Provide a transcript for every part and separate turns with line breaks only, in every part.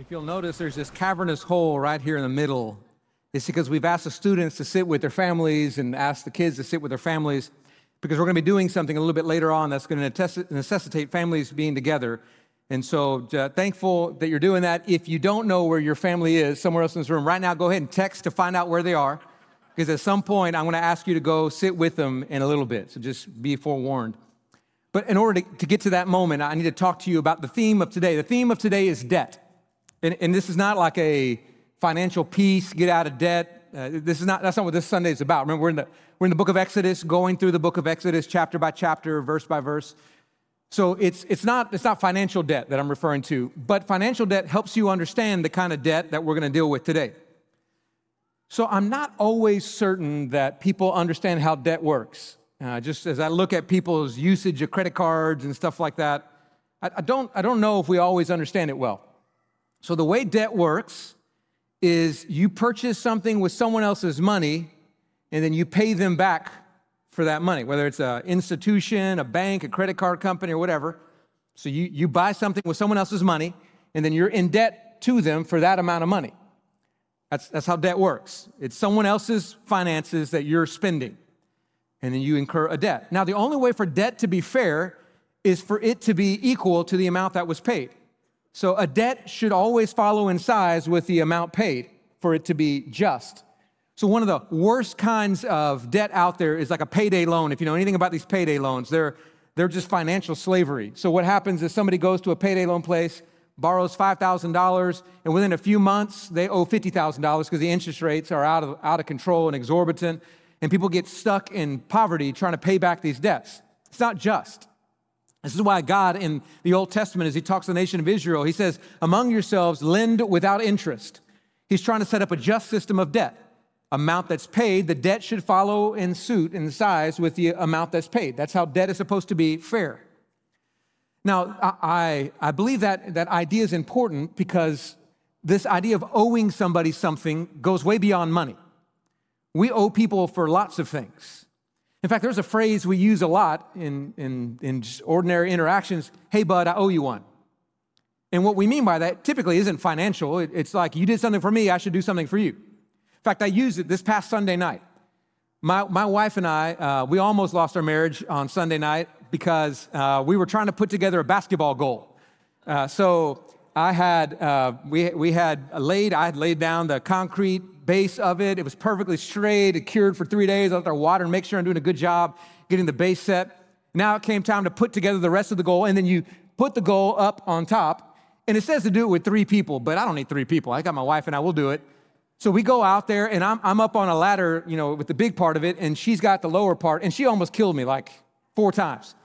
If you'll notice, there's this cavernous hole right here in the middle. It's because we've asked the students to sit with their families and asked the kids to sit with their families because we're going to be doing something a little bit later on that's going to necessitate families being together. And so, uh, thankful that you're doing that. If you don't know where your family is, somewhere else in this room, right now, go ahead and text to find out where they are. Because at some point, I'm going to ask you to go sit with them in a little bit. So just be forewarned. But in order to, to get to that moment, I need to talk to you about the theme of today. The theme of today is debt. And, and this is not like a financial peace, get out of debt. Uh, this is not, that's not what this Sunday is about. Remember, we're in, the, we're in the book of Exodus, going through the book of Exodus chapter by chapter, verse by verse. So it's, it's, not, it's not financial debt that I'm referring to, but financial debt helps you understand the kind of debt that we're going to deal with today. So I'm not always certain that people understand how debt works. Uh, just as I look at people's usage of credit cards and stuff like that, I, I, don't, I don't know if we always understand it well. So, the way debt works is you purchase something with someone else's money and then you pay them back for that money, whether it's an institution, a bank, a credit card company, or whatever. So, you, you buy something with someone else's money and then you're in debt to them for that amount of money. That's, that's how debt works. It's someone else's finances that you're spending, and then you incur a debt. Now, the only way for debt to be fair is for it to be equal to the amount that was paid. So a debt should always follow in size with the amount paid for it to be just. So one of the worst kinds of debt out there is like a payday loan. If you know anything about these payday loans, they're they're just financial slavery. So what happens is somebody goes to a payday loan place, borrows $5,000, and within a few months they owe $50,000 because the interest rates are out of, out of control and exorbitant, and people get stuck in poverty trying to pay back these debts. It's not just. This is why God in the Old Testament, as he talks to the nation of Israel, he says, Among yourselves, lend without interest. He's trying to set up a just system of debt. Amount that's paid, the debt should follow in suit in size with the amount that's paid. That's how debt is supposed to be fair. Now, I, I believe that that idea is important because this idea of owing somebody something goes way beyond money. We owe people for lots of things. In fact, there's a phrase we use a lot in, in, in ordinary interactions hey, bud, I owe you one. And what we mean by that typically isn't financial. It's like, you did something for me, I should do something for you. In fact, I used it this past Sunday night. My, my wife and I, uh, we almost lost our marriage on Sunday night because uh, we were trying to put together a basketball goal. Uh, so I had, uh, we, we had laid, I had laid down the concrete base of it. It was perfectly straight. It cured for three days. I let there water and make sure I'm doing a good job getting the base set. Now it came time to put together the rest of the goal, and then you put the goal up on top. And it says to do it with three people, but I don't need three people. I got my wife and I will do it. So we go out there, and I'm, I'm up on a ladder, you know, with the big part of it, and she's got the lower part, and she almost killed me like four times.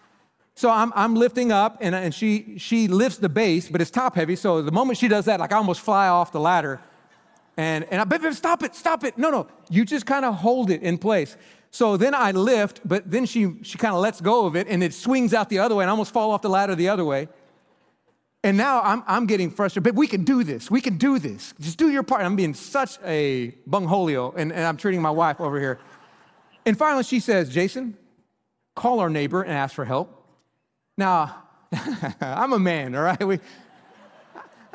So I'm, I'm lifting up, and, and she, she lifts the base, but it's top heavy. So the moment she does that, like I almost fly off the ladder. And, and I, baby, stop it, stop it. No, no, you just kind of hold it in place. So then I lift, but then she, she kind of lets go of it and it swings out the other way and I almost fall off the ladder the other way. And now I'm, I'm getting frustrated. But we can do this. We can do this. Just do your part. I'm being such a bungholio and, and I'm treating my wife over here. And finally she says, Jason, call our neighbor and ask for help. Now, I'm a man, all right? We,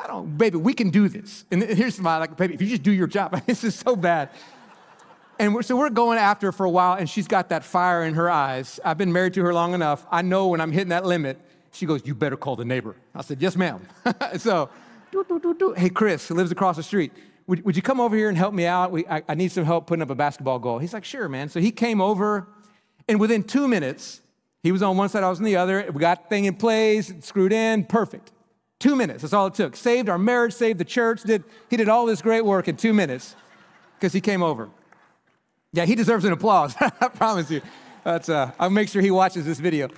I don't, baby, we can do this. And here's my, like, baby, if you just do your job, this is so bad. And we're, so we're going after her for a while, and she's got that fire in her eyes. I've been married to her long enough. I know when I'm hitting that limit. She goes, You better call the neighbor. I said, Yes, ma'am. so, hey, Chris, who lives across the street, would, would you come over here and help me out? We, I, I need some help putting up a basketball goal. He's like, Sure, man. So he came over, and within two minutes, he was on one side, I was on the other. We got the thing in place, screwed in, perfect. Two minutes, that's all it took. Saved our marriage, saved the church, did, he did all this great work in two minutes because he came over. Yeah, he deserves an applause, I promise you. Uh, I'll make sure he watches this video.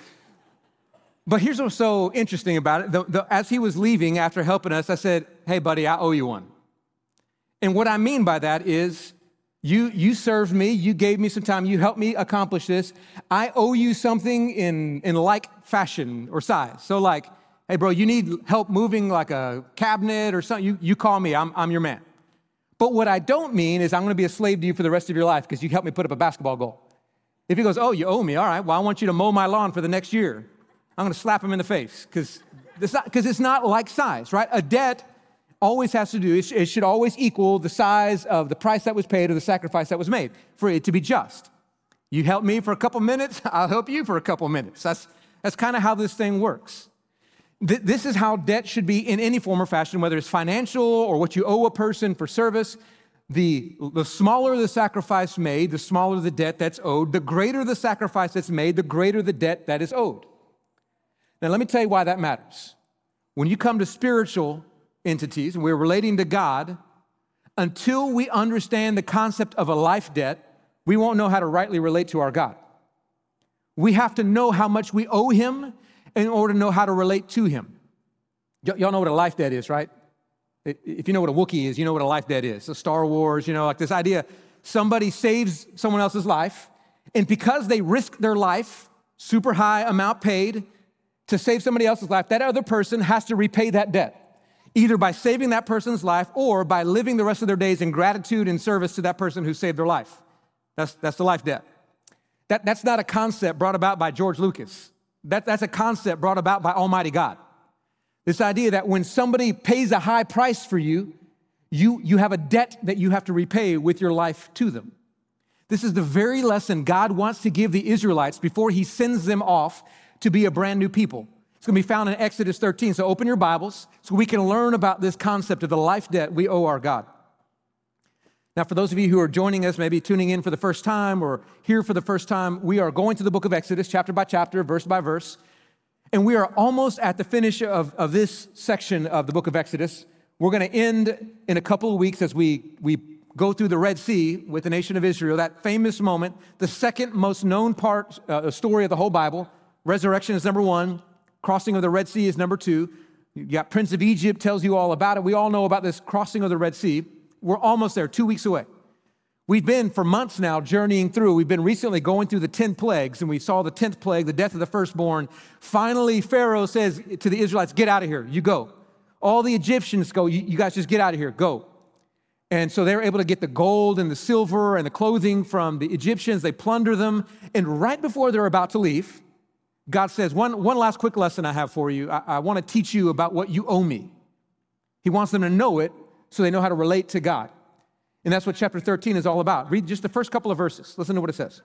But here's what's so interesting about it. The, the, as he was leaving after helping us, I said, Hey, buddy, I owe you one. And what I mean by that is, you, you served me, you gave me some time, you helped me accomplish this. I owe you something in, in like fashion or size. So, like, Hey, bro, you need help moving like a cabinet or something? You, you call me, I'm, I'm your man. But what I don't mean is I'm gonna be a slave to you for the rest of your life because you helped me put up a basketball goal. If he goes, Oh, you owe me, all right, well, I want you to mow my lawn for the next year, I'm gonna slap him in the face because it's, not, it's not like size, right? A debt always has to do, it should always equal the size of the price that was paid or the sacrifice that was made for it to be just. You help me for a couple minutes, I'll help you for a couple minutes. That's, that's kind of how this thing works. This is how debt should be in any form or fashion, whether it's financial or what you owe a person for service. The, the smaller the sacrifice made, the smaller the debt that's owed. The greater the sacrifice that's made, the greater the debt that is owed. Now, let me tell you why that matters. When you come to spiritual entities and we're relating to God, until we understand the concept of a life debt, we won't know how to rightly relate to our God. We have to know how much we owe Him in order to know how to relate to him. Y- y'all know what a life debt is, right? If you know what a Wookiee is, you know what a life debt is. So Star Wars, you know, like this idea somebody saves someone else's life, and because they risk their life, super high amount paid to save somebody else's life, that other person has to repay that debt, either by saving that person's life or by living the rest of their days in gratitude and service to that person who saved their life. That's, that's the life debt. That, that's not a concept brought about by George Lucas. That, that's a concept brought about by Almighty God. This idea that when somebody pays a high price for you, you, you have a debt that you have to repay with your life to them. This is the very lesson God wants to give the Israelites before he sends them off to be a brand new people. It's going to be found in Exodus 13. So open your Bibles so we can learn about this concept of the life debt we owe our God. Now, for those of you who are joining us, maybe tuning in for the first time or here for the first time, we are going to the book of Exodus, chapter by chapter, verse by verse. And we are almost at the finish of, of this section of the book of Exodus. We're going to end in a couple of weeks as we, we go through the Red Sea with the nation of Israel, that famous moment, the second most known part, uh, story of the whole Bible. Resurrection is number one, crossing of the Red Sea is number two. You got Prince of Egypt tells you all about it. We all know about this crossing of the Red Sea. We're almost there, two weeks away. We've been for months now journeying through. We've been recently going through the 10 plagues, and we saw the 10th plague, the death of the firstborn. Finally, Pharaoh says to the Israelites, Get out of here, you go. All the Egyptians go, You guys just get out of here, go. And so they're able to get the gold and the silver and the clothing from the Egyptians. They plunder them. And right before they're about to leave, God says, One, one last quick lesson I have for you. I, I want to teach you about what you owe me. He wants them to know it so they know how to relate to God. And that's what chapter 13 is all about. Read just the first couple of verses. Listen to what it says.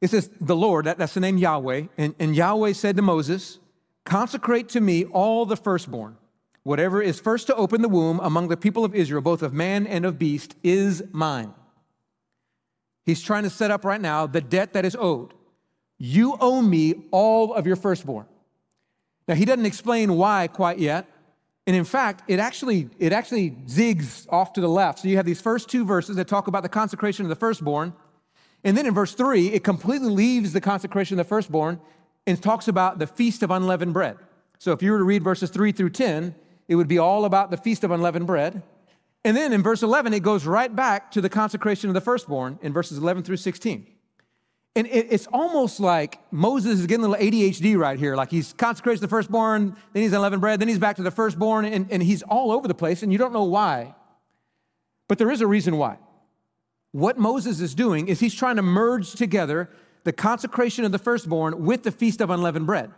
It says, The Lord, that, that's the name Yahweh, and, and Yahweh said to Moses, Consecrate to me all the firstborn. Whatever is first to open the womb among the people of Israel, both of man and of beast, is mine. He's trying to set up right now the debt that is owed. You owe me all of your firstborn. Now, he doesn't explain why quite yet, and in fact, it actually, it actually zigs off to the left. So you have these first two verses that talk about the consecration of the firstborn. And then in verse three, it completely leaves the consecration of the firstborn and talks about the feast of unleavened bread. So if you were to read verses three through 10, it would be all about the feast of unleavened bread. And then in verse 11, it goes right back to the consecration of the firstborn in verses 11 through 16. And it's almost like Moses is getting a little ADHD right here. Like he's consecrates the firstborn, then he's unleavened bread, then he's back to the firstborn, and, and he's all over the place, and you don't know why. But there is a reason why. What Moses is doing is he's trying to merge together the consecration of the firstborn with the feast of unleavened bread.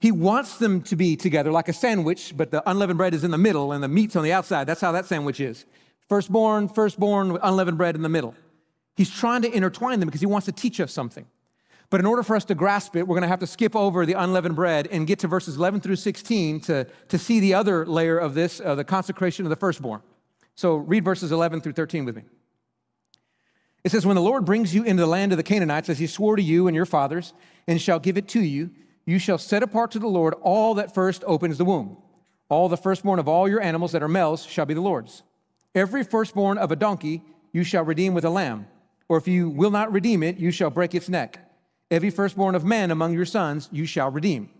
He wants them to be together like a sandwich, but the unleavened bread is in the middle and the meat's on the outside. That's how that sandwich is. Firstborn, firstborn, unleavened bread in the middle. He's trying to intertwine them because he wants to teach us something. But in order for us to grasp it, we're going to have to skip over the unleavened bread and get to verses 11 through 16 to, to see the other layer of this, uh, the consecration of the firstborn. So read verses 11 through 13 with me. It says, When the Lord brings you into the land of the Canaanites, as he swore to you and your fathers, and shall give it to you, you shall set apart to the Lord all that first opens the womb. All the firstborn of all your animals that are males shall be the Lord's. Every firstborn of a donkey you shall redeem with a lamb or if you will not redeem it, you shall break its neck. Every firstborn of man among your sons you shall redeem.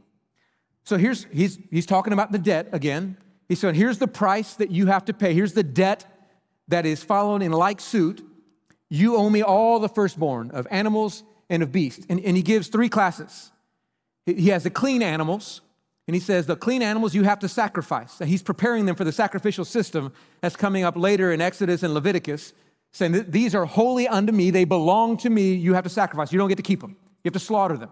So here's, he's, he's talking about the debt again. He said, here's the price that you have to pay. Here's the debt that is following in like suit. You owe me all the firstborn of animals and of beasts. And, and he gives three classes. He has the clean animals, and he says the clean animals you have to sacrifice. And He's preparing them for the sacrificial system that's coming up later in Exodus and Leviticus saying, that These are holy unto me. They belong to me. You have to sacrifice. You don't get to keep them, you have to slaughter them.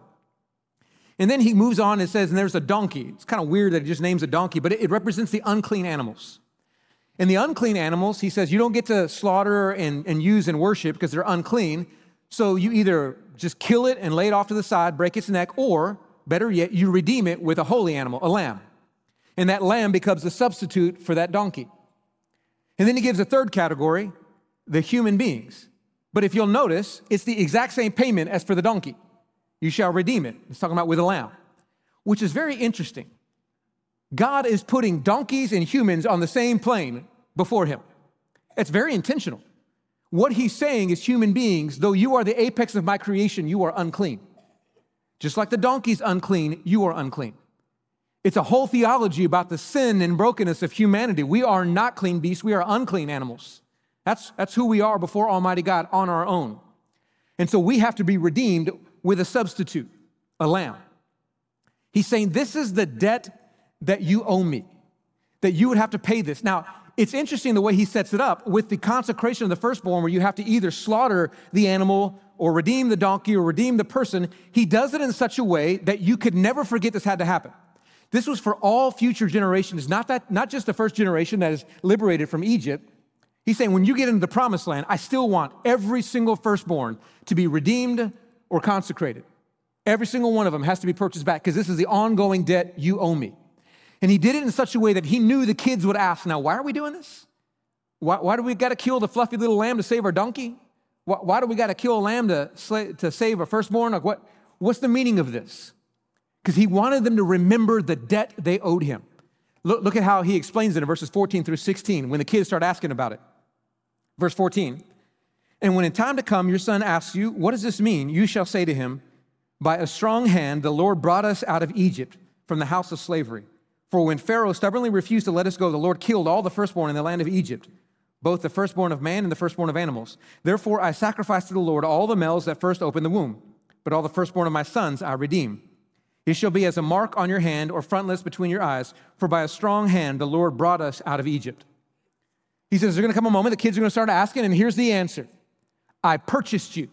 And then he moves on and says, and there's a donkey. It's kind of weird that he just names a donkey, but it, it represents the unclean animals. And the unclean animals, he says, you don't get to slaughter and, and use and worship because they're unclean. So you either just kill it and lay it off to the side, break its neck, or better yet, you redeem it with a holy animal, a lamb. And that lamb becomes a substitute for that donkey. And then he gives a third category, the human beings. But if you'll notice, it's the exact same payment as for the donkey. You shall redeem it. It's talking about with a lamb, which is very interesting. God is putting donkeys and humans on the same plane before him. It's very intentional. What he's saying is, human beings, though you are the apex of my creation, you are unclean. Just like the donkey's unclean, you are unclean. It's a whole theology about the sin and brokenness of humanity. We are not clean beasts, we are unclean animals. That's, that's who we are before Almighty God on our own. And so we have to be redeemed with a substitute, a lamb. He's saying, This is the debt that you owe me, that you would have to pay this. Now, it's interesting the way he sets it up with the consecration of the firstborn, where you have to either slaughter the animal or redeem the donkey or redeem the person. He does it in such a way that you could never forget this had to happen. This was for all future generations, not, that, not just the first generation that is liberated from Egypt. He's saying, when you get into the promised land, I still want every single firstborn to be redeemed or consecrated. Every single one of them has to be purchased back because this is the ongoing debt you owe me. And he did it in such a way that he knew the kids would ask, Now, why are we doing this? Why, why do we got to kill the fluffy little lamb to save our donkey? Why, why do we got to kill a lamb to, to save a firstborn? Like, what, what's the meaning of this? Because he wanted them to remember the debt they owed him. Look, look at how he explains it in verses 14 through 16 when the kids start asking about it. Verse 14 And when in time to come your son asks you, What does this mean? You shall say to him, By a strong hand the Lord brought us out of Egypt from the house of slavery. For when Pharaoh stubbornly refused to let us go, the Lord killed all the firstborn in the land of Egypt, both the firstborn of man and the firstborn of animals. Therefore I sacrificed to the Lord all the males that first opened the womb, but all the firstborn of my sons I redeem. It shall be as a mark on your hand or frontlets between your eyes, for by a strong hand the Lord brought us out of Egypt. He says, There's gonna come a moment, the kids are gonna start asking, and here's the answer I purchased you,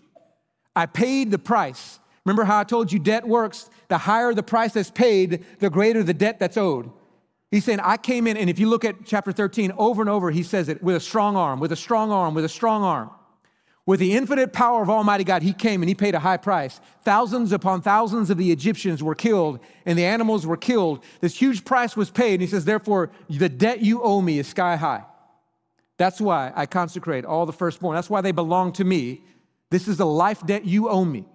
I paid the price. Remember how I told you debt works? The higher the price that's paid, the greater the debt that's owed. He's saying, I came in, and if you look at chapter 13, over and over, he says it with a strong arm, with a strong arm, with a strong arm. With the infinite power of Almighty God, he came and he paid a high price. Thousands upon thousands of the Egyptians were killed and the animals were killed. This huge price was paid. And he says, Therefore, the debt you owe me is sky high. That's why I consecrate all the firstborn. That's why they belong to me. This is the life debt you owe me.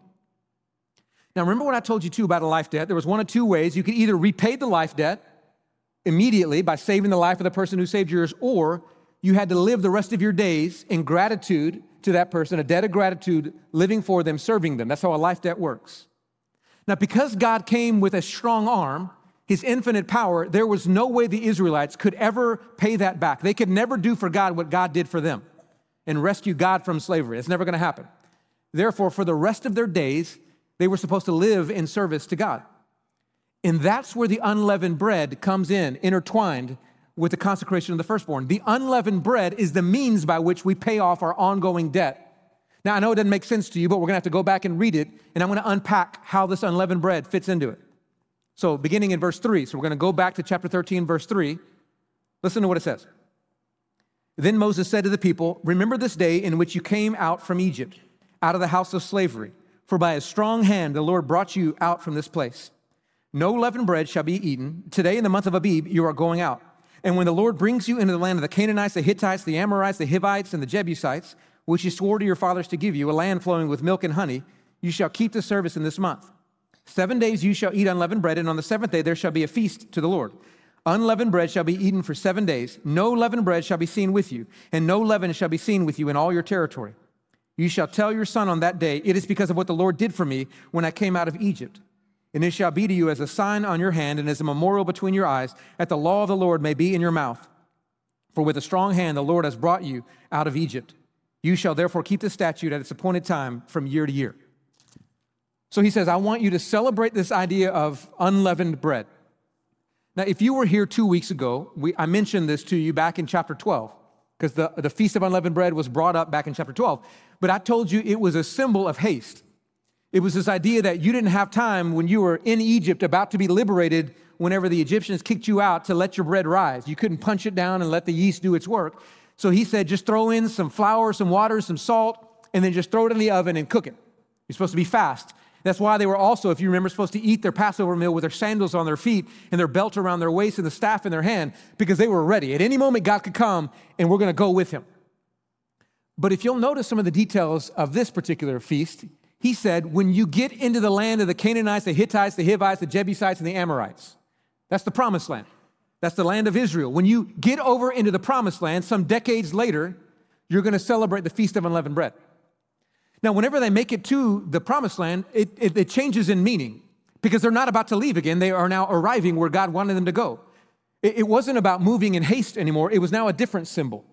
Now, remember what I told you too about a life debt? There was one of two ways. You could either repay the life debt immediately by saving the life of the person who saved yours, or you had to live the rest of your days in gratitude to that person, a debt of gratitude, living for them, serving them. That's how a life debt works. Now, because God came with a strong arm, his infinite power, there was no way the Israelites could ever pay that back. They could never do for God what God did for them and rescue God from slavery. It's never going to happen. Therefore, for the rest of their days, they were supposed to live in service to God. And that's where the unleavened bread comes in, intertwined with the consecration of the firstborn. The unleavened bread is the means by which we pay off our ongoing debt. Now, I know it doesn't make sense to you, but we're gonna have to go back and read it, and I'm gonna unpack how this unleavened bread fits into it. So, beginning in verse 3, so we're gonna go back to chapter 13, verse 3. Listen to what it says. Then Moses said to the people, Remember this day in which you came out from Egypt, out of the house of slavery, for by a strong hand the Lord brought you out from this place. No leavened bread shall be eaten. Today, in the month of Abib, you are going out. And when the Lord brings you into the land of the Canaanites, the Hittites, the Amorites, the Hivites, and the Jebusites, which he swore to your fathers to give you, a land flowing with milk and honey, you shall keep the service in this month. Seven days you shall eat unleavened bread, and on the seventh day there shall be a feast to the Lord. Unleavened bread shall be eaten for seven days. No leavened bread shall be seen with you, and no leaven shall be seen with you in all your territory. You shall tell your son on that day, It is because of what the Lord did for me when I came out of Egypt. And it shall be to you as a sign on your hand and as a memorial between your eyes, that the law of the Lord may be in your mouth. For with a strong hand the Lord has brought you out of Egypt. You shall therefore keep the statute at its appointed time from year to year. So he says, I want you to celebrate this idea of unleavened bread. Now, if you were here two weeks ago, we, I mentioned this to you back in chapter 12, because the, the Feast of Unleavened Bread was brought up back in chapter 12. But I told you it was a symbol of haste. It was this idea that you didn't have time when you were in Egypt about to be liberated whenever the Egyptians kicked you out to let your bread rise. You couldn't punch it down and let the yeast do its work. So he said, just throw in some flour, some water, some salt, and then just throw it in the oven and cook it. You're supposed to be fast. That's why they were also, if you remember, supposed to eat their Passover meal with their sandals on their feet and their belt around their waist and the staff in their hand because they were ready. At any moment, God could come and we're going to go with him. But if you'll notice some of the details of this particular feast, he said, when you get into the land of the Canaanites, the Hittites, the Hivites, the Jebusites, and the Amorites, that's the promised land. That's the land of Israel. When you get over into the promised land, some decades later, you're going to celebrate the Feast of Unleavened Bread. Now, whenever they make it to the promised land, it, it, it changes in meaning because they're not about to leave again. They are now arriving where God wanted them to go. It, it wasn't about moving in haste anymore, it was now a different symbol.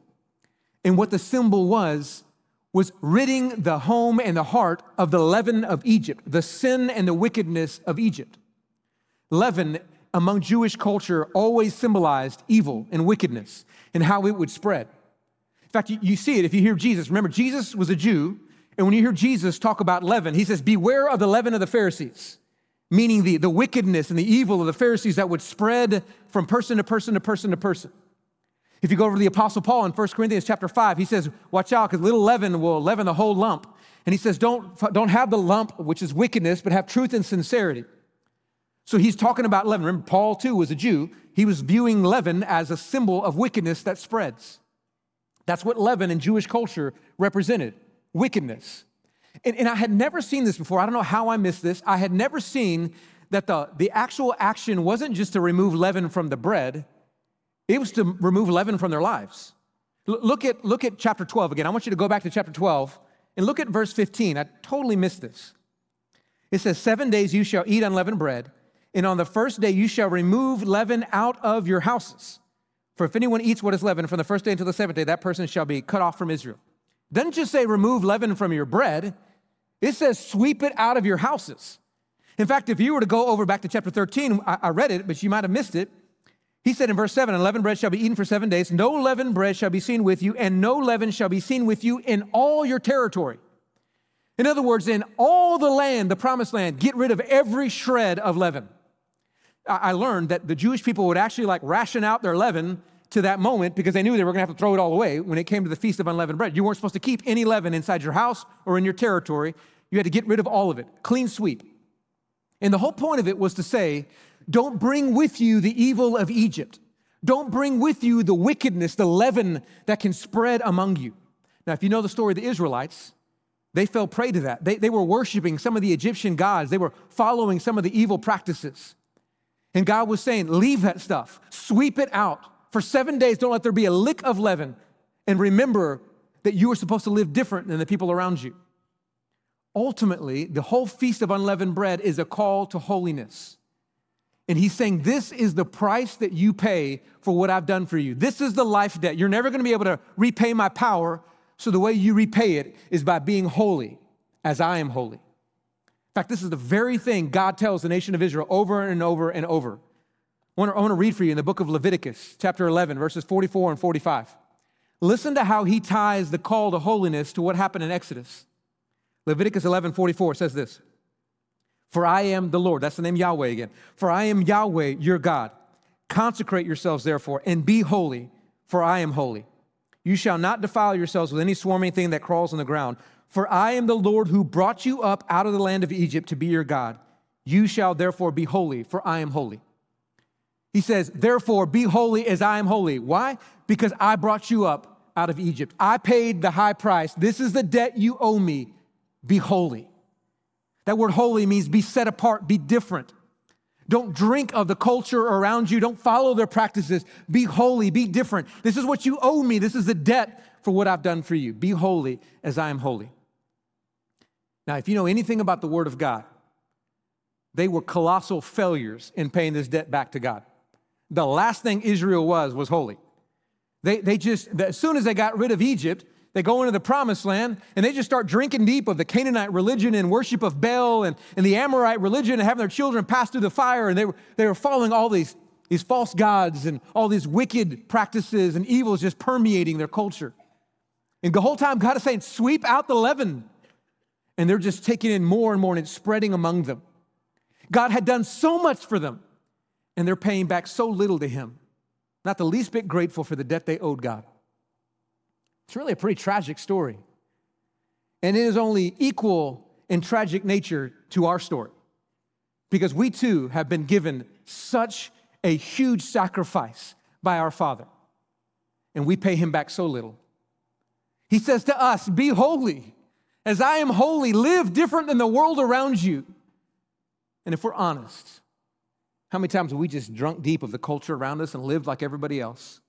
And what the symbol was, was ridding the home and the heart of the leaven of Egypt, the sin and the wickedness of Egypt. Leaven among Jewish culture always symbolized evil and wickedness and how it would spread. In fact, you, you, see it if you hear Jesus. Remember, Jesus was a Jew, and when you hear Jesus talk about leaven, he says, Beware of the leaven of the Pharisees, meaning the, the wickedness and the evil of the Pharisees that would spread from person to person to person to person. If you go over to the Apostle Paul in 1 Corinthians chapter 5, he says, Watch out, because little leaven will leaven the whole lump. And he says, don't, don't have the lump, which is wickedness, but have truth and sincerity. So he's talking about leaven. Remember, Paul too was a Jew. He was viewing leaven as a symbol of wickedness that spreads. That's what leaven in Jewish culture represented wickedness. And, and I had never seen this before. I don't know how I missed this. I had never seen that the, the actual action wasn't just to remove leaven from the bread, it was to remove leaven from their lives. L- look, at, look at chapter 12 again. I want you to go back to chapter 12 and look at verse 15. I totally missed this. It says, Seven days you shall eat unleavened bread, and on the first day you shall remove leaven out of your houses. For if anyone eats what is leavened from the first day until the seventh day, that person shall be cut off from Israel. Doesn't just say remove leaven from your bread, it says sweep it out of your houses. In fact, if you were to go over back to chapter 13, I, I read it, but you might have missed it. He said in verse 7 Unleavened bread shall be eaten for seven days. No leavened bread shall be seen with you, and no leaven shall be seen with you in all your territory. In other words, in all the land, the promised land, get rid of every shred of leaven. I learned that the Jewish people would actually like ration out their leaven to that moment because they knew they were going to have to throw it all away when it came to the Feast of Unleavened Bread. You weren't supposed to keep any leaven inside your house or in your territory. You had to get rid of all of it, clean sweep. And the whole point of it was to say don't bring with you the evil of Egypt. Don't bring with you the wickedness, the leaven that can spread among you. Now, if you know the story of the Israelites, they fell prey to that. They, they were worshiping some of the Egyptian gods, they were following some of the evil practices. And God was saying, Leave that stuff, sweep it out. For seven days, don't let there be a lick of leaven. And remember that you are supposed to live different than the people around you. Ultimately, the whole Feast of Unleavened Bread is a call to holiness. And he's saying, This is the price that you pay for what I've done for you. This is the life debt. You're never going to be able to repay my power. So the way you repay it is by being holy as I am holy. In fact, this is the very thing God tells the nation of Israel over and over and over. I want, to, I want to read for you in the book of Leviticus, chapter 11, verses 44 and 45. Listen to how he ties the call to holiness to what happened in Exodus. Leviticus 11, 44 says this for I am the Lord. That's the name Yahweh again. For I am Yahweh, your God. Consecrate yourselves, therefore, and be holy, for I am holy. You shall not defile yourselves with any swarming thing that crawls on the ground. For I am the Lord who brought you up out of the land of Egypt to be your God. You shall therefore be holy, for I am holy. He says, Therefore, be holy as I am holy. Why? Because I brought you up out of Egypt. I paid the high price. This is the debt you owe me. Be holy. That word holy means be set apart, be different. Don't drink of the culture around you. Don't follow their practices. Be holy, be different. This is what you owe me. This is the debt for what I've done for you. Be holy as I am holy. Now, if you know anything about the Word of God, they were colossal failures in paying this debt back to God. The last thing Israel was was holy. They, they just, as soon as they got rid of Egypt, they go into the promised land and they just start drinking deep of the Canaanite religion and worship of Baal and, and the Amorite religion and having their children pass through the fire. And they were, they were following all these, these false gods and all these wicked practices and evils just permeating their culture. And the whole time, God is saying, sweep out the leaven. and they're just taking in more and more and it's spreading among them. God had done so much for them, and they're paying back so little to Him. Not the least bit grateful for the debt they owed God. It's really a pretty tragic story. And it is only equal in tragic nature to our story because we too have been given such a huge sacrifice by our Father, and we pay Him back so little. He says to us, Be holy. As I am holy, live different than the world around you. And if we're honest, how many times have we just drunk deep of the culture around us and lived like everybody else?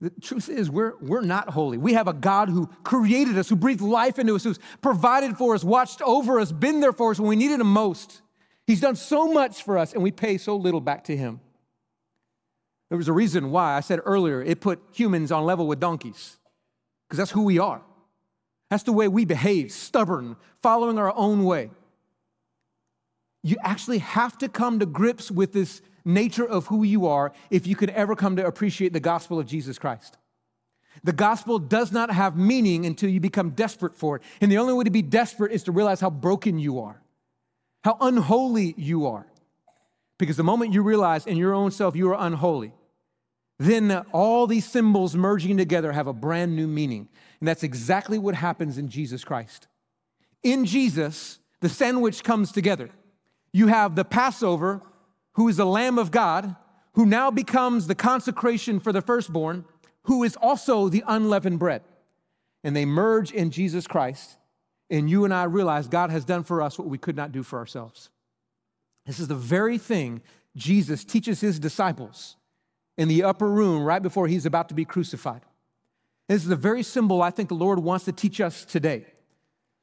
The truth is, we're, we're not holy. We have a God who created us, who breathed life into us, who's provided for us, watched over us, been there for us when we needed Him most. He's done so much for us, and we pay so little back to Him. There was a reason why I said earlier it put humans on level with donkeys, because that's who we are. That's the way we behave, stubborn, following our own way. You actually have to come to grips with this nature of who you are if you could ever come to appreciate the gospel of Jesus Christ. The gospel does not have meaning until you become desperate for it. And the only way to be desperate is to realize how broken you are, how unholy you are. Because the moment you realize in your own self you are unholy, then all these symbols merging together have a brand new meaning. And that's exactly what happens in Jesus Christ. In Jesus, the sandwich comes together. You have the Passover, who is the Lamb of God, who now becomes the consecration for the firstborn, who is also the unleavened bread. And they merge in Jesus Christ. And you and I realize God has done for us what we could not do for ourselves. This is the very thing Jesus teaches his disciples in the upper room right before he's about to be crucified. This is the very symbol I think the Lord wants to teach us today.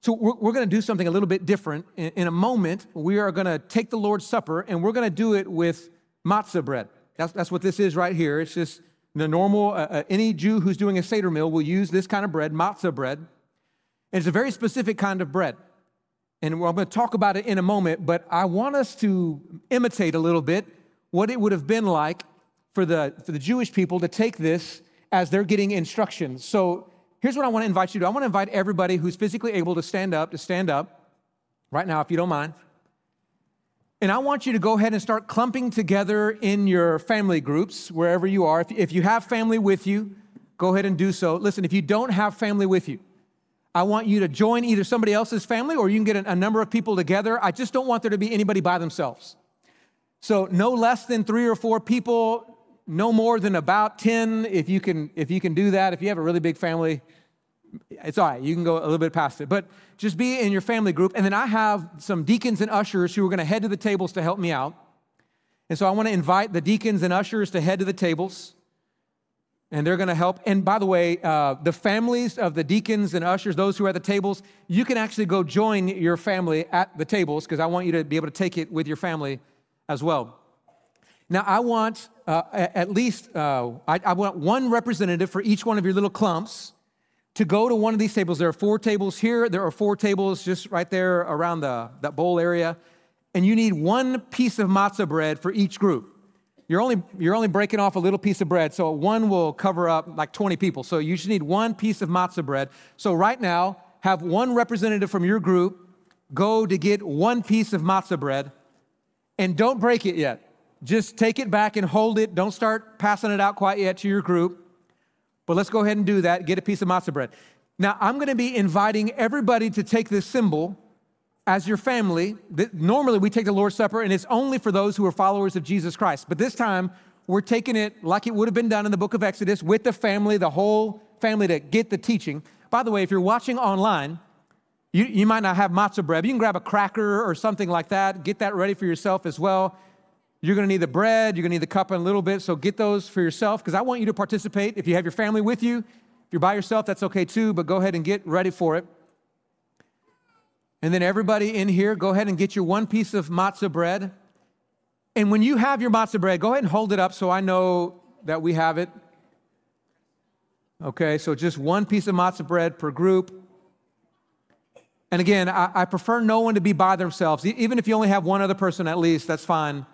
So, we're, we're going to do something a little bit different. In, in a moment, we are going to take the Lord's Supper and we're going to do it with matzah bread. That's, that's what this is right here. It's just the normal, uh, uh, any Jew who's doing a Seder meal will use this kind of bread, matzah bread. And it's a very specific kind of bread. And I'm going to talk about it in a moment, but I want us to imitate a little bit what it would have been like for the, for the Jewish people to take this as they're getting instructions. So here's what I want to invite you to. do I want to invite everybody who's physically able to stand up to stand up right now, if you don't mind. And I want you to go ahead and start clumping together in your family groups, wherever you are. If, if you have family with you, go ahead and do so. Listen, if you don't have family with you, I want you to join either somebody else's family or you can get a, a number of people together. I just don't want there to be anybody by themselves. So, no less than three or four people, no more than about 10 if you can if you can do that. If you have a really big family it's all right. You can go a little bit past it. But just be in your family group. And then i have some deacons and ushers who are going to head to the tables to help me out. And so i want to invite the deacons and ushers to head to the tables. And they're going to help. And by the way uh, the families of the deacons and ushers those who are at the tables you can actually go join your family at the tables because i want you to be able to take it with your family as well now, I want uh, at least, uh, I, I want one representative for each one of your little clumps to go to one of these tables. There are four tables here. There are four tables just right there around the, that bowl area. And you need one piece of matzah bread for each group. You're only, you're only breaking off a little piece of bread, so one will cover up like 20 people. So you just need one piece of matzah bread. So right now, have one representative from your group go to get one piece of matzah bread and don't break it yet. Just take it back and hold it. Don't start passing it out quite yet to your group. But let's go ahead and do that. Get a piece of matzah bread. Now, I'm going to be inviting everybody to take this symbol as your family. Normally, we take the Lord's Supper, and it's only for those who are followers of Jesus Christ. But this time, we're taking it like it would have been done in the book of Exodus with the family, the whole family to get the teaching. By the way, if you're watching online, you, you might not have matzah bread. You can grab a cracker or something like that. Get that ready for yourself as well. You're going to need the bread, you're going to need the cup in a little bit, so get those for yourself because I want you to participate. If you have your family with you, if you're by yourself, that's okay too, but go ahead and get ready for it. And then everybody in here, go ahead and get your one piece of matzah bread. And when you have your matzah bread, go ahead and hold it up so I know that we have it. Okay, so just one piece of matzah bread per group. And again, I, I, prefer no one to be by themselves. Even if you only have one other person at least, that's fine.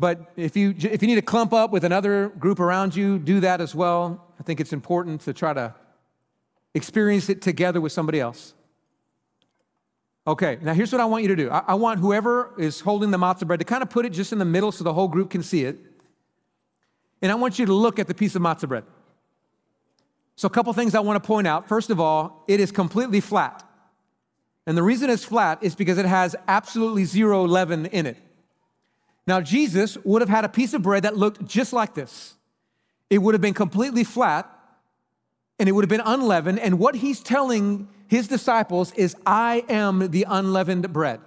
But if you, if you need to clump up with another group around you, do that as well. I think it's important to try to experience it together with somebody else. Okay, now here's what I want you to do. I, I want whoever is holding the matzah bread to kind of put it just in the middle so the whole group can see it. And I want you to look at the piece of matzah bread. So, a couple things I want to point out. First of all, it is completely flat. And the reason it's flat is because it has absolutely zero leaven in it. Now, Jesus would have had a piece of bread that looked just like this. It would have been completely flat and it would have been unleavened. And what he's telling his disciples is, I am the unleavened bread.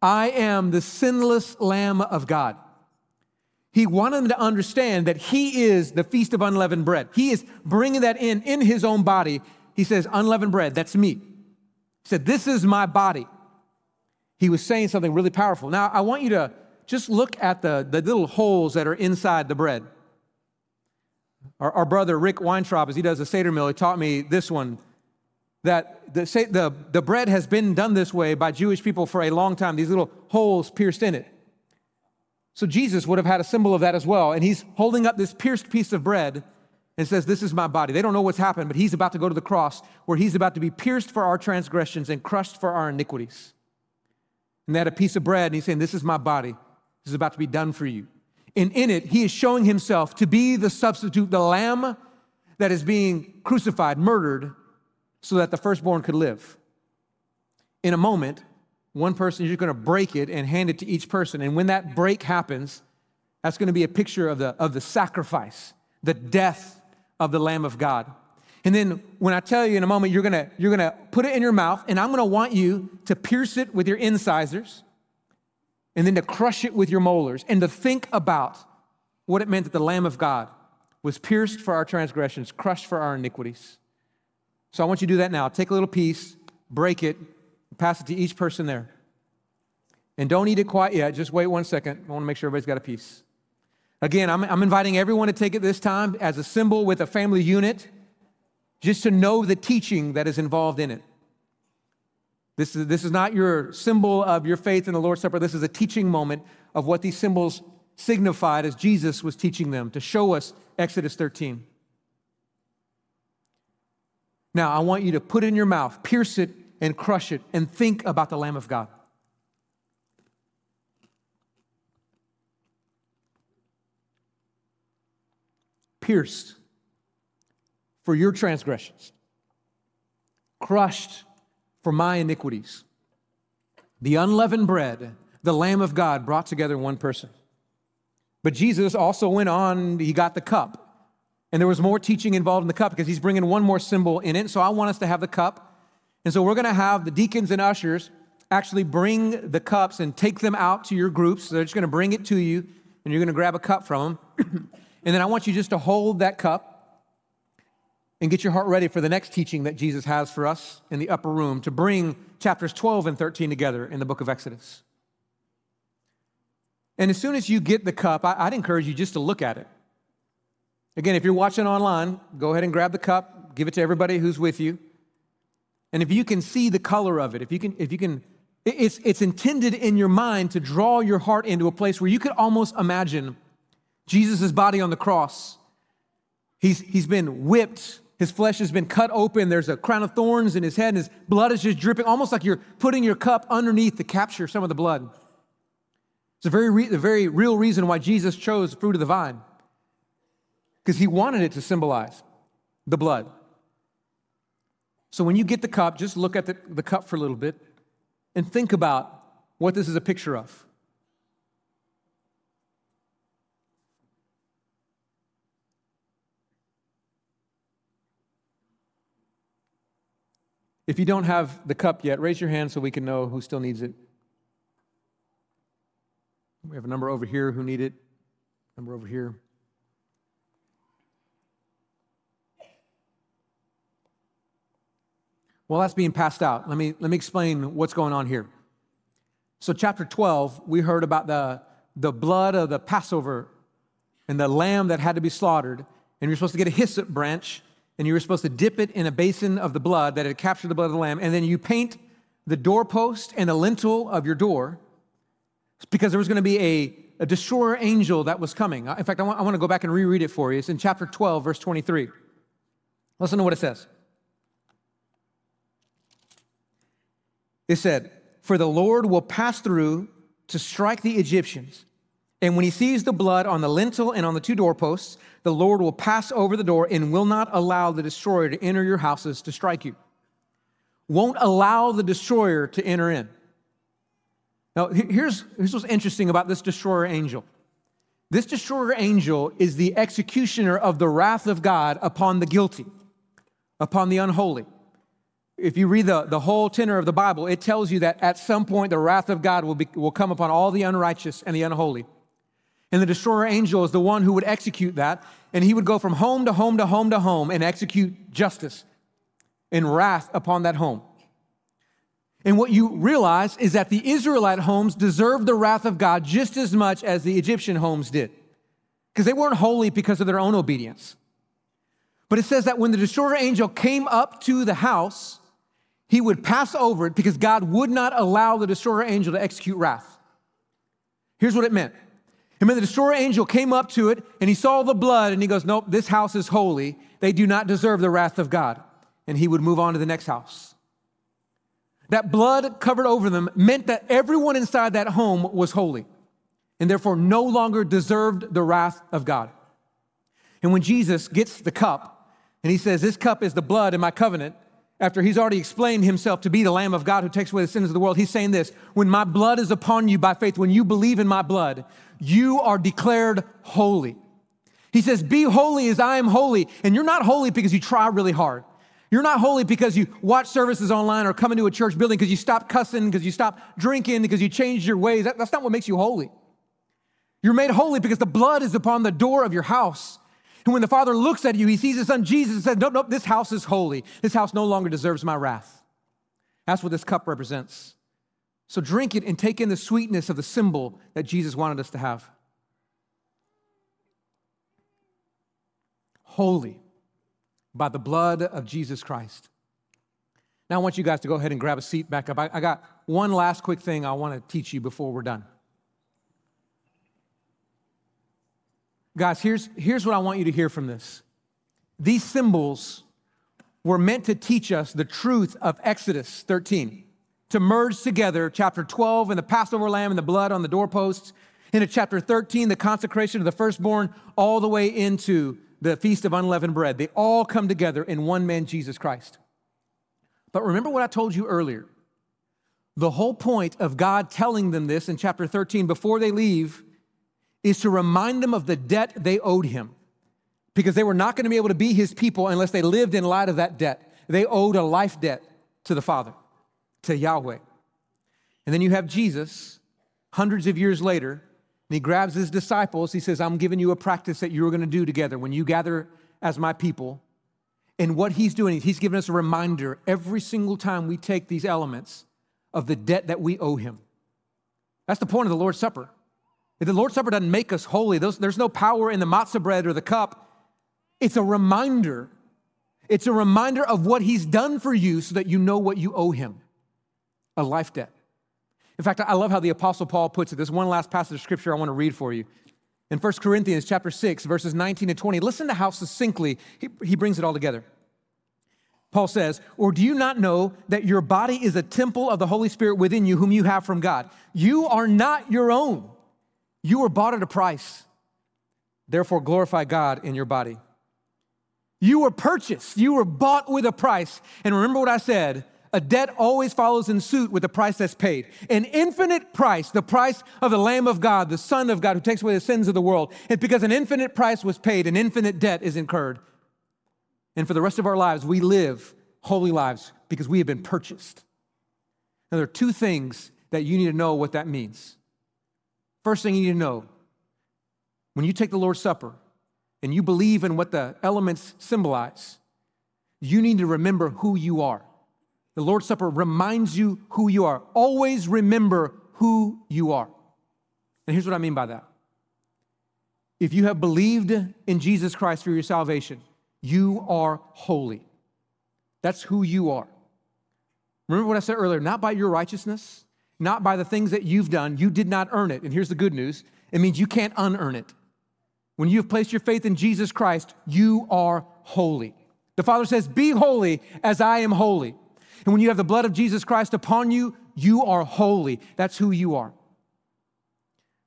I am the sinless Lamb of God. He wanted them to understand that he is the feast of unleavened bread. He is bringing that in in his own body. He says, unleavened bread, that's me. He said, This is my body. He was saying something really powerful. Now, I want you to just look at the, the little holes that are inside the bread. Our, our brother Rick Weintraub, as he does the Seder meal, he taught me this one that the, the, the bread has been done this way by Jewish people for a long time, these little holes pierced in it. So Jesus would have had a symbol of that as well. And he's holding up this pierced piece of bread and says, This is my body. They don't know what's happened, but he's about to go to the cross where he's about to be pierced for our transgressions and crushed for our iniquities. And they had a piece of bread, and he's saying, This is my body. Is about to be done for you. And in it, he is showing himself to be the substitute, the lamb that is being crucified, murdered, so that the firstborn could live. In a moment, one person, you're going to break it and hand it to each person. And when that break happens, that's going to be a picture of the, of the sacrifice, the death of the Lamb of God. And then when I tell you in a moment, you're going to, you're going to put it in your mouth, and I'm going to want you to pierce it with your incisors and then to crush it with your molars and to think about what it meant that the Lamb of God was pierced for our transgressions, crushed for our iniquities. So I want you to do that now. Take a little piece, break it, pass it to each person there. And don't eat it quite yet. Just wait one second. I want to make sure everybody's got a piece. Again, I'm, I'm inviting everyone to take it this time as a symbol with a family unit, just to know the teaching that is involved in it. This is, this is not your symbol of your faith in the Lord's Supper. This is a teaching moment of what these symbols signified as Jesus was teaching them to show us Exodus 13. Now, I want you to put it in your mouth, pierce it, and crush it, and think about the Lamb of God. Pierced for your transgressions, crushed for my iniquities. The unleavened bread, the Lamb of God brought together one person. But Jesus also went on, he got the cup. And there was more teaching involved in the cup because he's bringing one more symbol in it. So I want us to have the cup. And so we're going to have the deacons and ushers actually bring the cups and take them out to your groups. They're just going to bring it to you, and you're going to grab a cup from them. and then I want you just to hold that cup and get your heart ready for the next teaching that Jesus has for us in the upper room to bring chapters 12 and 13 together in the book of Exodus. And as soon as you get the cup, I'd encourage you just to look at it. Again, if you're watching online, go ahead and grab the cup, give it to everybody who's with you. And if you can see the color of it, if you can, if you can, it's, it's intended in your mind to draw your heart into a place where you could almost imagine Jesus' body on the cross. He's, he's been whipped his flesh has been cut open. There's a crown of thorns in his head, and his blood is just dripping, almost like you're putting your cup underneath to capture some of the blood. It's a very, re- the very real reason why Jesus chose the fruit of the vine, because he wanted it to symbolize the blood. So when you get the cup, just look at the, the cup for a little bit and think about what this is a picture of. If you don't have the cup yet, raise your hand so we can know who still needs it. We have a number over here who need it, number over here. Well, that's being passed out. Let me, let me explain what's going on here. So, chapter 12, we heard about the, the blood of the Passover and the lamb that had to be slaughtered. And you're supposed to get a hyssop branch and you were supposed to dip it in a basin of the blood that had captured the blood of the lamb, and then you paint the doorpost and the lintel of your door because there was going to be a, a destroyer angel that was coming. Uh, in fact, I want, I want to go back and reread it for you. It's in chapter 12, verse 23. Listen to what it says. It said, For the Lord will pass through to strike the Egyptians. And when he sees the blood on the lintel and on the two doorposts, the Lord will pass over the door and will not allow the destroyer to enter your houses to strike you. Won't allow the destroyer to enter in. Now, here's, here's what's interesting about this destroyer angel. This destroyer angel is the executioner of the wrath of God upon the guilty, upon the unholy. If you read the, the whole tenor of the Bible, it tells you that at some point the wrath of God will, be, will come upon all the unrighteous and the unholy. And the destroyer angel is the one who would execute that. And he would go from home to home to home to home and execute justice and wrath upon that home. And what you realize is that the Israelite homes deserved the wrath of God just as much as the Egyptian homes did, because they weren't holy because of their own obedience. But it says that when the destroyer angel came up to the house, he would pass over it because God would not allow the destroyer angel to execute wrath. Here's what it meant and when the destroyer angel came up to it and he saw the blood and he goes, Nope, this house is holy. They do not deserve the wrath of God. And he would move on to the next house. That blood covered over them meant that everyone inside that home was holy and therefore no longer deserved the wrath of God. And when Jesus gets the cup and he says, This cup is the blood in my covenant, after he's already explained himself to be the Lamb of God who takes away the sins of the world, he's saying this When my blood is upon you by faith, when you believe in my blood, you are declared holy. He says, Be holy as I am holy. And you're not holy because you try really hard. You're not holy because you watch services online or come into a church building because you stop cussing, because you stop drinking, because you changed your ways. That, that's not what makes you holy. You're made holy because the blood is upon the door of your house. And when the Father looks at you, he sees his son Jesus and says, Nope, nope, this house is holy. This house no longer deserves my wrath. That's what this cup represents. So drink it and take in the sweetness of the symbol that Jesus wanted us to have. Holy by the blood of Jesus Christ. Now, I want you guys to go ahead and grab a seat back up. I, I got one last quick thing I want to teach you before we're done. Guys, here's, here's what I want you to hear from this. These symbols were meant to teach us the truth of Exodus 13 to merge together chapter 12 and the Passover lamb and the blood on the doorposts, into chapter 13, the consecration of the firstborn, all the way into the feast of unleavened bread. They all come together in one man, Jesus Christ. But remember what I told you earlier. The whole point of God telling them this in chapter 13 before they leave is to remind them of the debt they owed him because they were not going to be able to be his people unless they lived in light of that debt. They owed a life debt to the Father to Yahweh. And then you have Jesus, hundreds of years later, and he grabs his disciples. He says, I'm giving you a practice that you're going to do together when you gather as my people. And what he's doing, is he's giving us a reminder every single time we take these elements of the debt that we owe him. That's the point of the Lord's Supper. The Lord's Supper doesn't make us holy, there's no power in the matzah bread or the cup. It's a reminder. It's a reminder of what he's done for you so that you know what you owe him a life debt. In fact, I love how the Apostle Paul puts it. There's one last passage of scripture I want to read for you. In 1 Corinthians chapter 6, verses 19 to 20, listen to how succinctly he, he brings it all together. Paul says, Or do you not know that your body is a temple of the Holy Spirit within you, whom you have from God? You are not your own. You were bought at a price. Therefore, glorify God in your body. You were purchased. You were bought with a price. And remember what I said a debt always follows in suit with the price that's paid. An infinite price, the price of the Lamb of God, the Son of God who takes away the sins of the world. And because an infinite price was paid, an infinite debt is incurred. And for the rest of our lives, we live holy lives because we have been purchased. Now, there are two things that you need to know what that means. First thing you need to know when you take the Lord's Supper and you believe in what the elements symbolize, you need to remember who you are. The Lord's Supper reminds you who you are. Always remember who you are. And here's what I mean by that. If you have believed in Jesus Christ for your salvation, you are holy. That's who you are. Remember what I said earlier not by your righteousness, not by the things that you've done. You did not earn it. And here's the good news it means you can't unearn it. When you have placed your faith in Jesus Christ, you are holy. The Father says, Be holy as I am holy. And when you have the blood of Jesus Christ upon you, you are holy. That's who you are.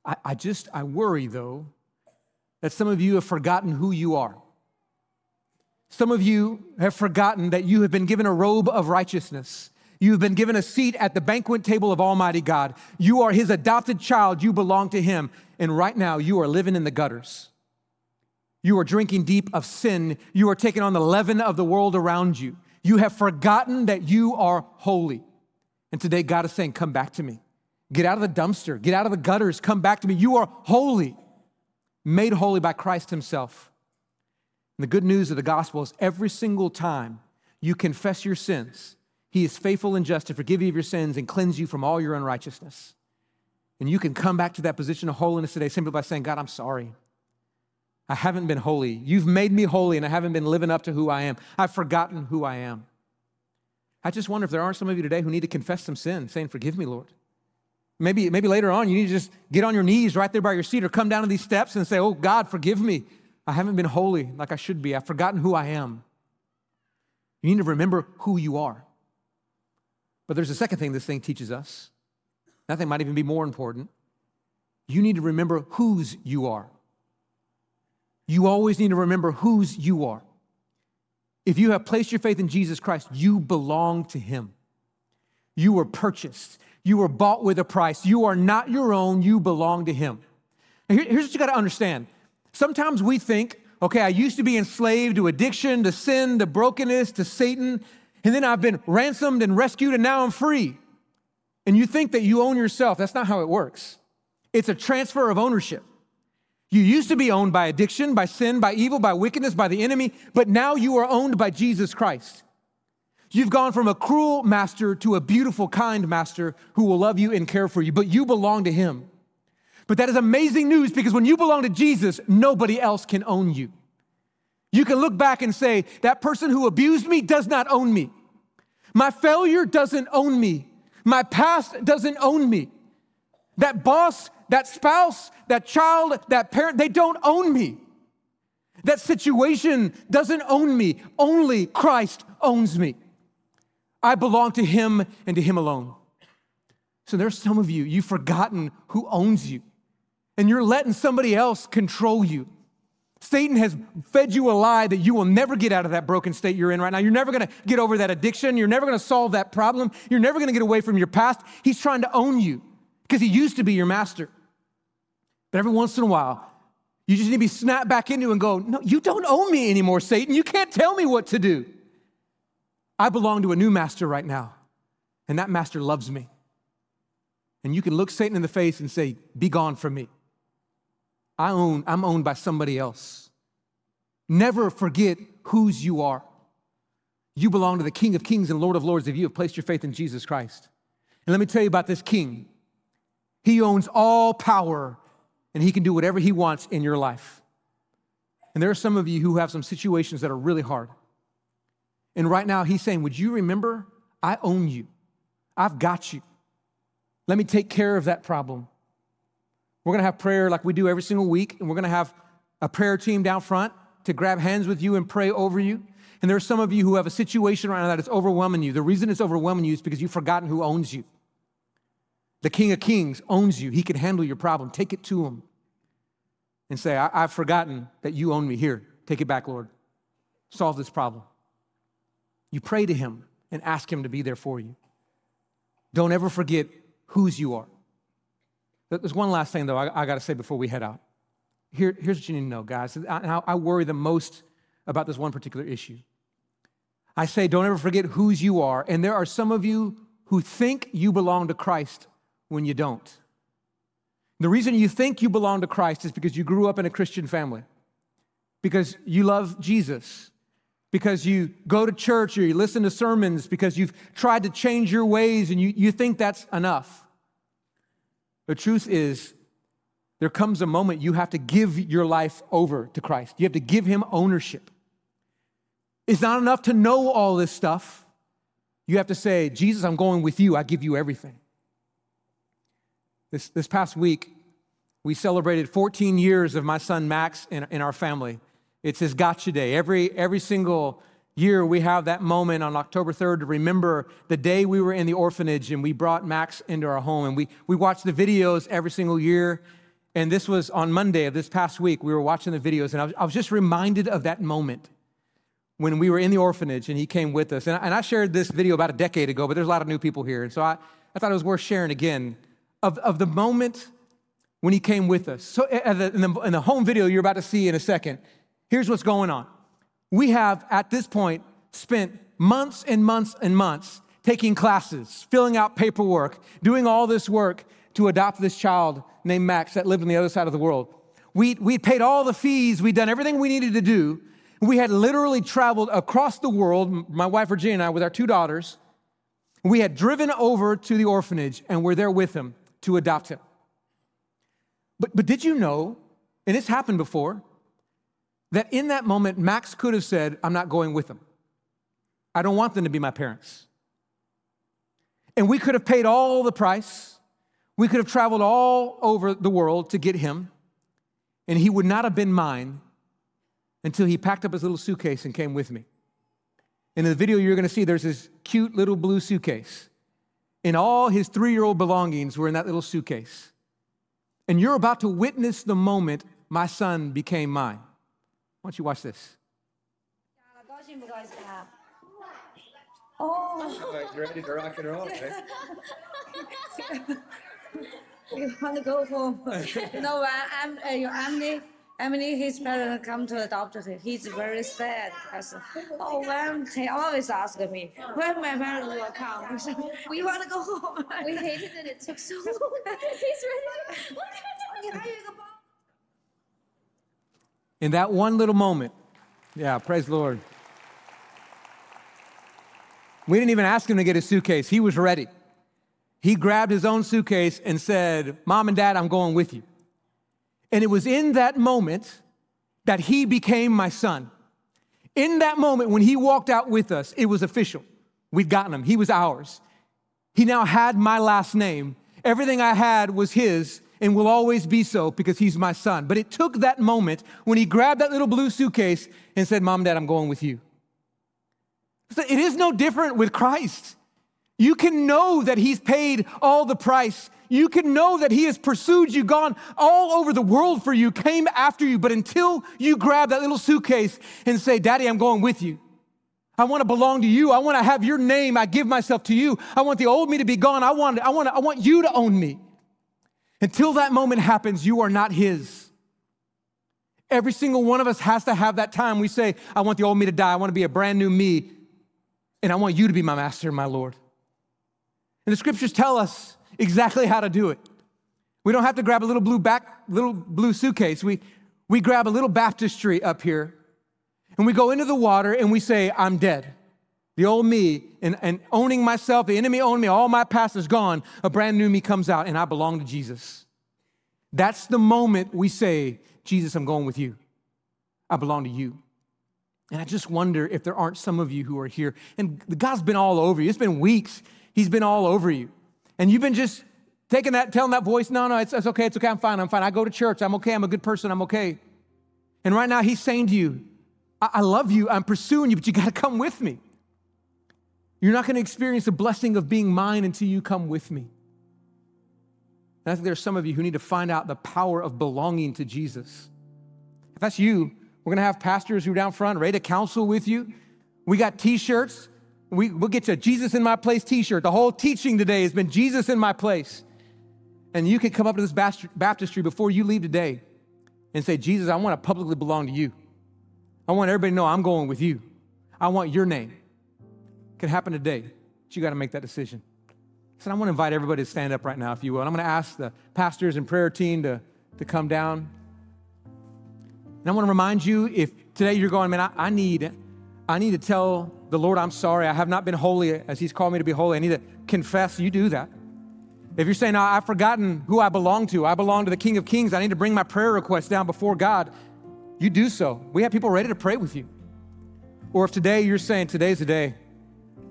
I, I just, I worry though that some of you have forgotten who you are. Some of you have forgotten that you have been given a robe of righteousness. You have been given a seat at the banquet table of Almighty God. You are His adopted child. You belong to Him. And right now, you are living in the gutters. You are drinking deep of sin. You are taking on the leaven of the world around you. You have forgotten that you are holy. And today, God is saying, Come back to me. Get out of the dumpster, get out of the gutters, come back to me. You are holy, made holy by Christ Himself. And the good news of the gospel is every single time you confess your sins, He is faithful and just to forgive you of your sins and cleanse you from all your unrighteousness. And you can come back to that position of holiness today simply by saying, God, I'm sorry. I haven't been holy. You've made me holy, and I haven't been living up to who I am. I've forgotten who I am. I just wonder if there aren't some of you today who need to confess some sin, saying, Forgive me, Lord. Maybe, maybe later on, you need to just get on your knees right there by your seat or come down to these steps and say, Oh, God, forgive me. I haven't been holy like I should be. I've forgotten who I am. You need to remember who you are. But there's a second thing this thing teaches us. That thing might even be more important. You need to remember whose you are. You always need to remember whose you are. If you have placed your faith in Jesus Christ, you belong to Him. You were purchased. You were bought with a price. You are not your own. You belong to Him. here's what you got to understand. Sometimes we think, okay, I used to be enslaved to addiction, to sin, to brokenness, to Satan, and then I've been ransomed and rescued, and now I'm free. And you think that you own yourself. That's not how it works. It's a transfer of ownership. You used to be owned by addiction, by sin, by evil, by wickedness, by the enemy, but now you are owned by Jesus Christ. You've gone from a cruel master to a beautiful, kind master who will love you and care for you, but you belong to him. But that is amazing news because when you belong to Jesus, nobody else can own you. You can look back and say, that person who abused me does not own me. My failure doesn't own me. My past doesn't own me. That boss, that spouse, that child, that parent, they don't own me. That situation doesn't own me. Only Christ owns me. I belong to Him and to Him alone. So there's some of you, you've forgotten who owns you, and you're letting somebody else control you. Satan has fed you a lie that you will never get out of that broken state you're in right now. You're never gonna get over that addiction. You're never gonna solve that problem. You're never gonna get away from your past. He's trying to own you because he used to be your master. But every once in a while, you just need to be snapped back into and go, No, you don't own me anymore, Satan. You can't tell me what to do. I belong to a new master right now, and that master loves me. And you can look Satan in the face and say, Be gone from me. I own, I'm owned by somebody else. Never forget whose you are. You belong to the King of Kings and Lord of Lords if you have placed your faith in Jesus Christ. And let me tell you about this King. He owns all power and he can do whatever he wants in your life. And there are some of you who have some situations that are really hard. And right now, he's saying, Would you remember? I own you. I've got you. Let me take care of that problem. We're going to have prayer like we do every single week, and we're going to have a prayer team down front to grab hands with you and pray over you. And there are some of you who have a situation right now that is overwhelming you. The reason it's overwhelming you is because you've forgotten who owns you. The King of Kings owns you. He can handle your problem. Take it to him and say, I- have forgotten that you own me. Here, take it back, Lord. Solve this problem. You pray to Him and ask Him to be there for you. Don't ever forget whose you are. There's one last thing, though, I, I got to say before we head out. Here, here's what you need to know, guys. I, I worry the most about this one particular issue. I say, don't ever forget whose you are. And there are some of you who think you belong to Christ when you don't. The reason you think you belong to Christ is because you grew up in a Christian family, because you love Jesus, because you go to church or you listen to sermons because you've tried to change your ways and you, you think that's enough. The truth is, there comes a moment you have to give your life over to Christ. You have to give him ownership. It's not enough to know all this stuff. You have to say, Jesus, I'm going with you. I give you everything. This, this past week, we celebrated 14 years of my son Max in, in our family. It's his gotcha day. Every, every single year, we have that moment on October 3rd to remember the day we were in the orphanage and we brought Max into our home. And we, we watch the videos every single year. And this was on Monday of this past week. We were watching the videos, and I was, I was just reminded of that moment when we were in the orphanage and he came with us. And I, and I shared this video about a decade ago, but there's a lot of new people here. And so I, I thought it was worth sharing again of, of the moment when he came with us. So, uh, uh, in the, in the home video you're about to see in a second, here's what's going on we have at this point spent months and months and months taking classes, filling out paperwork, doing all this work to adopt this child named Max that lived on the other side of the world. We, we'd paid all the fees, we'd done everything we needed to do. We had literally traveled across the world, my wife Virginia and I, with our two daughters. We had driven over to the orphanage and we're there with him to adopt him. But, but did you know, and it's happened before, that in that moment, Max could have said, I'm not going with them. I don't want them to be my parents. And we could have paid all the price. We could have traveled all over the world to get him, and he would not have been mine until he packed up his little suitcase and came with me. In the video you're gonna see, there's this cute little blue suitcase. And all his three year old belongings were in that little suitcase. And you're about to witness the moment my son became mine. Why don't you watch this?
Oh.
ready to rock and roll,
you want to go home? no, I, I'm uh, your Emily. Emily, his parents come to adopt him. He's very sad because, oh, when he always ask me when my parents will come. we want to go home.
we hated that it took so long. He's ready.
In that one little moment. Yeah, praise the Lord. We didn't even ask him to get his suitcase, he was ready. He grabbed his own suitcase and said, Mom and Dad, I'm going with you. And it was in that moment that he became my son. In that moment, when he walked out with us, it was official. We'd gotten him, he was ours. He now had my last name. Everything I had was his, and will always be so because he's my son. But it took that moment when he grabbed that little blue suitcase and said, Mom, Dad, I'm going with you. It is no different with Christ. You can know that he's paid all the price. You can know that he has pursued you, gone all over the world for you, came after you. But until you grab that little suitcase and say, Daddy, I'm going with you. I want to belong to you. I want to have your name. I give myself to you. I want the old me to be gone. I want, I want, I want you to own me. Until that moment happens, you are not His. Every single one of us has to have that time. We say, I want the old me to die. I want to be a brand new me. And I want you to be my master and my Lord. And the scriptures tell us exactly how to do it. We don't have to grab a little blue back, little blue suitcase. We, we grab a little baptistry up here and we go into the water and we say, I'm dead. The old me and, and owning myself, the enemy owned me, all my past is gone. A brand new me comes out and I belong to Jesus. That's the moment we say, Jesus, I'm going with you. I belong to you. And I just wonder if there aren't some of you who are here. And God's been all over you. It's been weeks. He's been all over you. And you've been just taking that, telling that voice, no, no, it's, it's okay, it's okay, I'm fine, I'm fine. I go to church, I'm okay, I'm a good person, I'm okay. And right now, He's saying to you, I, I love you, I'm pursuing you, but you got to come with me. You're not going to experience the blessing of being mine until you come with me. And I think there's some of you who need to find out the power of belonging to Jesus. If that's you, we're going to have pastors who are down front ready to counsel with you. We got t shirts. We, will get you a Jesus in my place t shirt. The whole teaching today has been Jesus in my place. And you can come up to this baptistry before you leave today and say, Jesus, I want to publicly belong to you. I want everybody to know I'm going with you. I want your name can happen today, but you got to make that decision. So I want to invite everybody to stand up right now, if you will. And I'm going to ask the pastors and prayer team to, to come down. And I want to remind you if today you're going, man, I, I need, I need to tell the Lord I'm sorry. I have not been holy as He's called me to be holy. I need to confess. You do that. If you're saying, I've forgotten who I belong to, I belong to the King of Kings, I need to bring my prayer request down before God, you do so. We have people ready to pray with you. Or if today you're saying, today's the day,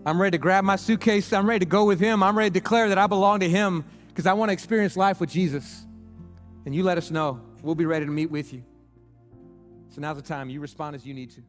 I'm ready to grab my suitcase. I'm ready to go with Him. I'm ready to declare that I belong to Him because I want to experience life with Jesus. And you let us know. We'll be ready to meet with you. So now's the time. You respond as you need to.